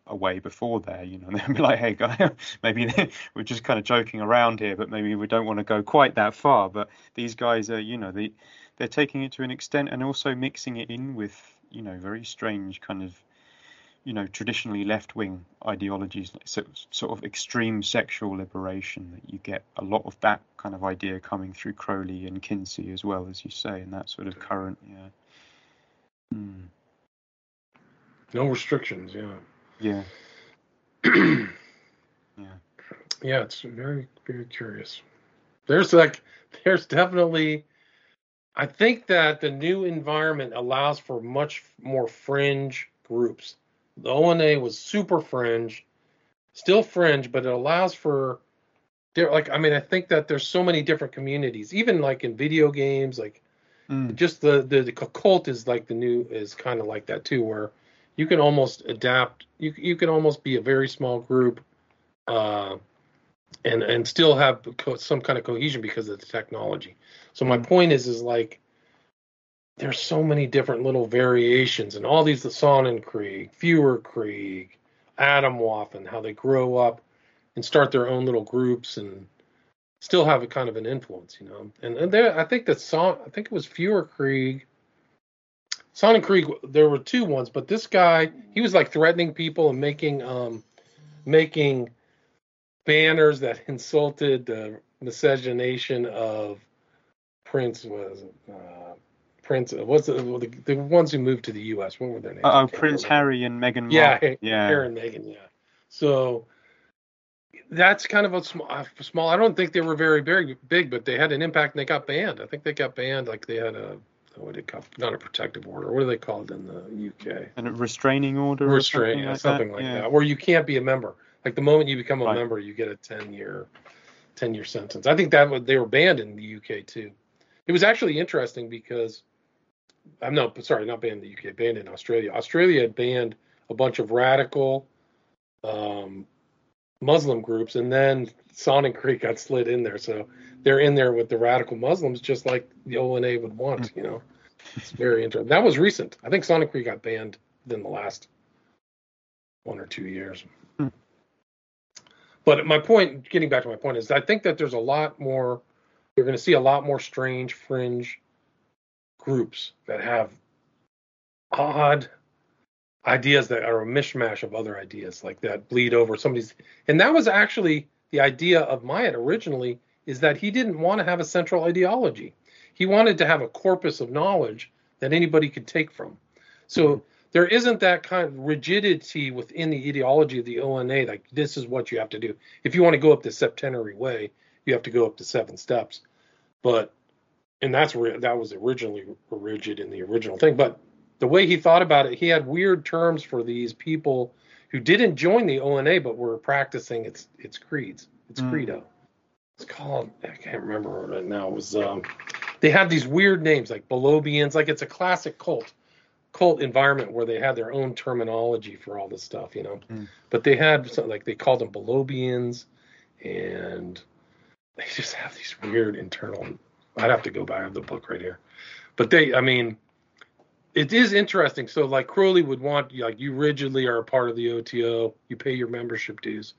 away before there, you know, they'd be like, "Hey, guy, maybe we're just kind of joking around here, but maybe we don't want to go quite that far." But these guys are, you know, they they're taking it to an extent and also mixing it in with, you know, very strange kind of, you know, traditionally left-wing ideologies, like so, sort of extreme sexual liberation. That you get a lot of that kind of idea coming through Crowley and Kinsey as well, as you say, and that sort of current, yeah. Hmm. No restrictions, yeah. Yeah. yeah. Yeah, it's very, very curious. There's like, there's definitely, I think that the new environment allows for much more fringe groups. The ONA was super fringe, still fringe, but it allows for, there. like, I mean, I think that there's so many different communities, even like in video games, like, mm. just the, the the cult is like the new is kind of like that too, where you can almost adapt. You you can almost be a very small group, uh, and and still have co- some kind of cohesion because of the technology. So my point is is like there's so many different little variations and all these the Sonnenkrieg, Feuerkrieg, Atomwaffen and how they grow up and start their own little groups and still have a kind of an influence, you know. And and there, I think that Son, I think it was Feuerkrieg. Sonnenkrieg, there were two ones, but this guy, he was like threatening people and making um making banners that insulted the miscegenation of Prince was uh, Prince. What's the, the, the ones who moved to the U.S. What were their names? Oh, Prince remember. Harry and Meghan. Yeah, yeah, Harry and Meghan. Yeah. So that's kind of a small, small. I don't think they were very, very big, but they had an impact and they got banned. I think they got banned. Like they had a what do they call not a protective order. What do they call it in the UK? And a restraining order. Restraining, something, like, something that? like yeah. that. Where you can't be a member. Like the moment you become a right. member, you get a ten year, ten year sentence. I think that they were banned in the UK too. It was actually interesting because I'm no sorry, not banned in the UK, banned in Australia. Australia had banned a bunch of radical um, Muslim groups, and then Sonnenkrieg got slid in there. So they're in there with the radical Muslims, just like the ONA would want. You know, it's very interesting. That was recent. I think Sonnenkrieg got banned within the last one or two years. Hmm. But my point, getting back to my point, is I think that there's a lot more. You're going to see a lot more strange fringe groups that have odd ideas that are a mishmash of other ideas like that bleed over somebody's and that was actually the idea of Myatt originally is that he didn't want to have a central ideology. He wanted to have a corpus of knowledge that anybody could take from. So mm-hmm. there isn't that kind of rigidity within the ideology of the ONA, like this is what you have to do. If you want to go up the septenary way, you have to go up the seven steps. But and that's where that was originally rigid in the original thing. But the way he thought about it, he had weird terms for these people who didn't join the ONA but were practicing its its creeds, its mm. credo. It's called I can't remember right now. It was um, they have these weird names like Belobians, like it's a classic cult cult environment where they had their own terminology for all this stuff, you know. Mm. But they had something like they called them Belobians, and they just have these weird internal. I'd have to go buy the book right here, but they, I mean, it is interesting. So like Crowley would want like you rigidly are a part of the OTO, you pay your membership dues,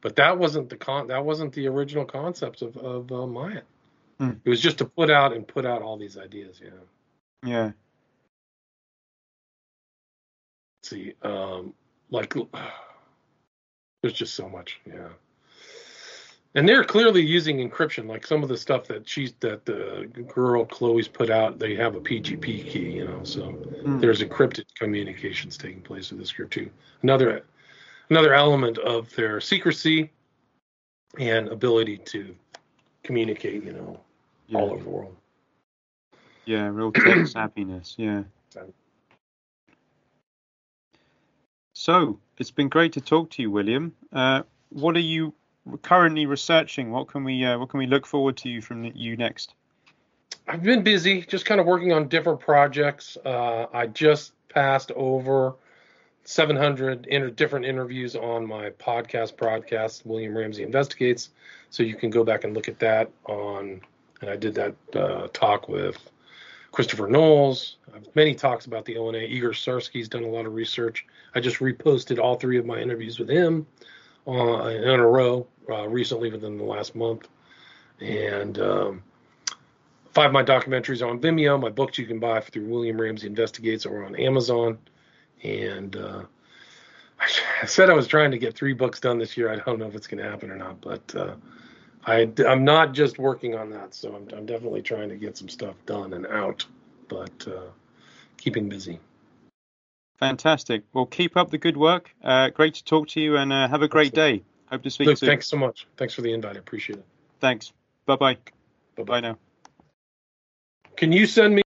but that wasn't the con that wasn't the original concepts of of uh, Myatt. Hmm. It was just to put out and put out all these ideas. Yeah. Yeah. Let's see, um, like there's just so much. Yeah and they're clearly using encryption like some of the stuff that she's that the girl chloe's put out they have a pgp key you know so mm. there's encrypted communications taking place with this group too another another element of their secrecy and ability to communicate you know yeah. all over the world yeah real tech happiness yeah so it's been great to talk to you william uh, what are you currently researching? What can we uh, what can we look forward to from you next? I've been busy, just kind of working on different projects. Uh, I just passed over 700 inter- different interviews on my podcast broadcast, William Ramsey Investigates. So you can go back and look at that on. And I did that uh, talk with Christopher Knowles. Many talks about the ONA. Igor Sarsky's done a lot of research. I just reposted all three of my interviews with him uh, in a row uh, recently within the last month. And um, five of my documentaries are on Vimeo. My books you can buy through William Ramsey Investigates or on Amazon. And uh, I said I was trying to get three books done this year. I don't know if it's going to happen or not, but uh, I, am not just working on that. So I'm, I'm, definitely trying to get some stuff done and out, but uh, keeping busy. Fantastic. Well, keep up the good work. Uh, great to talk to you, and uh, have a great day. Hope to speak Luke, soon. Thanks so much. Thanks for the invite. I appreciate it. Thanks. Bye bye. Bye bye now. Can you send me?